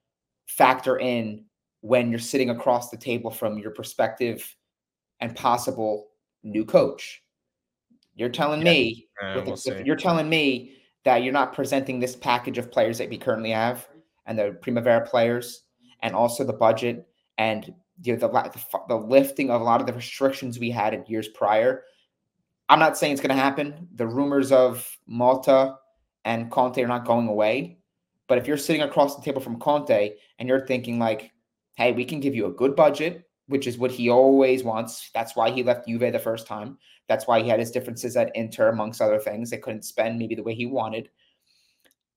factor in when you're sitting across the table from your perspective and possible new coach? You're telling Yeah. me with we'll with- you're telling me that you're not presenting this package of players that we currently have and the Primavera players and also the budget and you know, the, the the lifting of a lot of the restrictions we had in years prior. I'm not saying it's going to happen. The rumors of Malta and Conte are not going away. But if you're sitting across the table from Conte and you're thinking like, hey, we can give you a good budget, which is what he always wants. That's why he left Juve the first time. That's why he had his differences at Inter, amongst other things. They couldn't spend maybe the way he wanted.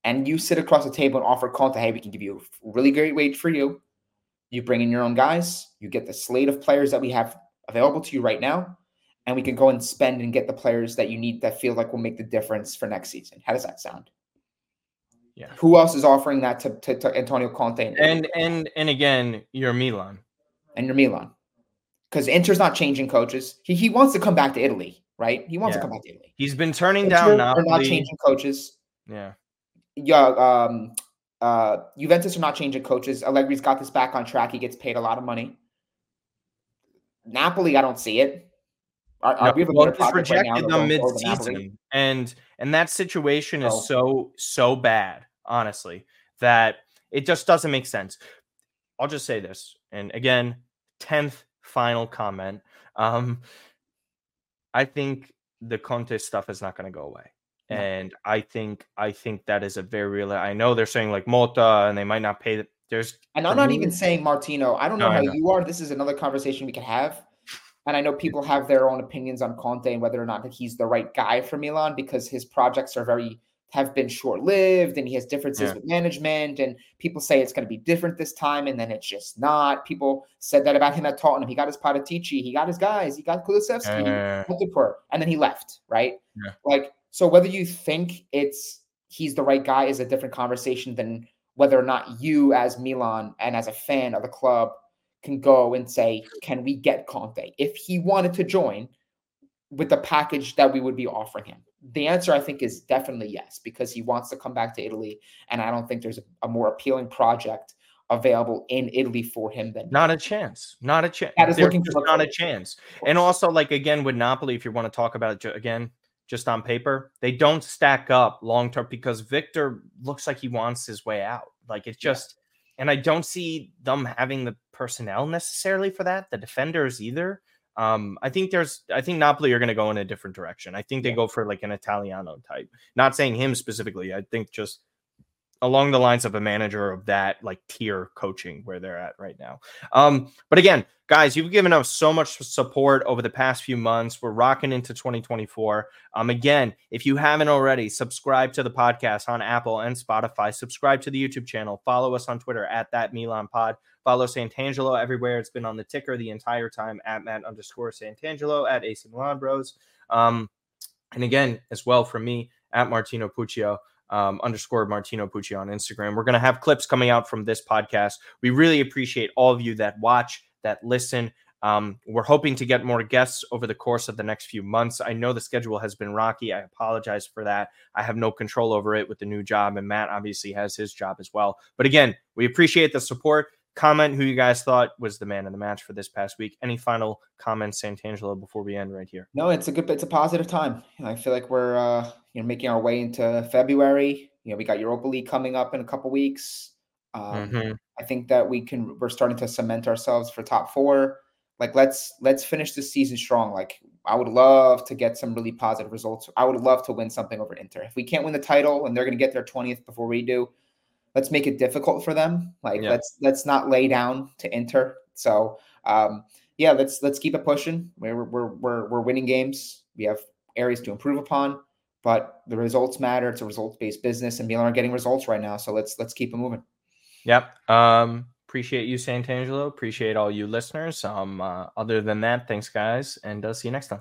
And you sit across the table and offer Conte, hey, we can give you a really great wage for you. You bring in your own guys. You get the slate of players that we have available to you right now. And we can go and spend and get the players that you need that feel like will make the difference for next season. How does that sound? Yeah. Who else is offering that to, to, to Antonio Conte and, And and again, you're Milan. and your Milan? Because Inter's not changing coaches. He, he wants to come back to Italy, right? He wants Yeah. to come back to Italy. He's been turning Inter down are not changing coaches. Yeah. Yeah, um, uh, Juventus are not changing coaches. Allegri's got this back on track. He gets paid a lot of money. Napoli, I don't see it. Are No, we have a well, he's project right rejected them going forward with Napoli? mid-season, and and that situation Oh. is so so bad, honestly, that it just doesn't make sense. I'll just say this, and again, tenth final comment. Um, I think the Conte stuff is not going to go away. No. And I think I think that is a very real. I know they're saying like Motta, and they might not pay. The, there's And I'm not even saying Martino. I don't know No, I how you are. This is another conversation we can have. And I know people have their own opinions on Conte and whether or not that he's the right guy for Milan because his projects are very have been short-lived and he has differences Yeah. with management and people say it's going to be different this time and then it's just not. People said that about him at Tottenham. He got his Paratici, he got his guys, he got Kulusevski, Uh, and then he left, right? Yeah. Like so whether you think it's he's the right guy is a different conversation than whether or not you as Milan and as a fan of the club can go and say, can we get Conte if he wanted to join with the package that we would be offering him? The answer I think is definitely yes, because he wants to come back to Italy. And I don't think there's a, a more appealing project available in Italy for him than Not a chance. Not a chance. That is looking for not a chance. And also, like again with Napoli, if you want to talk about it again, just on paper, they don't stack up long term because Victor looks like he wants his way out. Like it's Yeah. just, and I don't see them having the personnel necessarily for that. The defenders either. Um, I think there's, I think Napoli are going to go in a different direction. I think they Yeah. go for like an Italiano type. Not saying him specifically. I think just along the lines of a manager of that like tier coaching where they're at right now. Um, but again, guys, you've given us so much support over the past few months. We're rocking into 2024. Um, again, if you haven't already, subscribe to the podcast on Apple and Spotify. Subscribe to the YouTube channel. Follow us on Twitter at that Milan Pod. Follow Santangelo everywhere. It's been on the ticker the entire time at Matt underscore Santangelo at AC Milan Bros. Um, and again, as well from me at Martino Puccio um, underscore Martino Puccio on Instagram. We're going to have clips coming out from this podcast. We really appreciate all of you that watch, that listen. Um, we're hoping to get more guests over the course of the next few months. I know the schedule has been rocky. I apologize for that. I have no control over it with the new job, and Matt obviously has his job as well. But again, we appreciate the support comment who you guys thought was the man of the match for this past week. Any final comments, Santangelo, before we end right here? No, it's a good, it's a positive time. I feel like we're, uh, you know, making our way into February. You know, we got Europa League coming up in a couple weeks. Um, mm-hmm. I think that we can, we're starting to cement ourselves for top four. Like, let's let's finish this season strong. Like, I would love to get some really positive results. I would love to win something over Inter. If we can't win the title and they're going to get their twentieth before we do, let's make it difficult for them. Like yeah. let's let's not lay down to Inter. So um, yeah, let's let's keep it pushing. We're we're we're we're winning games. We have areas to improve upon, but the results matter. It's a results based business, and Milan are getting results right now. So let's let's keep it moving. Yep. Um, appreciate you, Santangelo. Appreciate all you listeners. Um, uh, other than that, thanks guys, and uh, see you next time.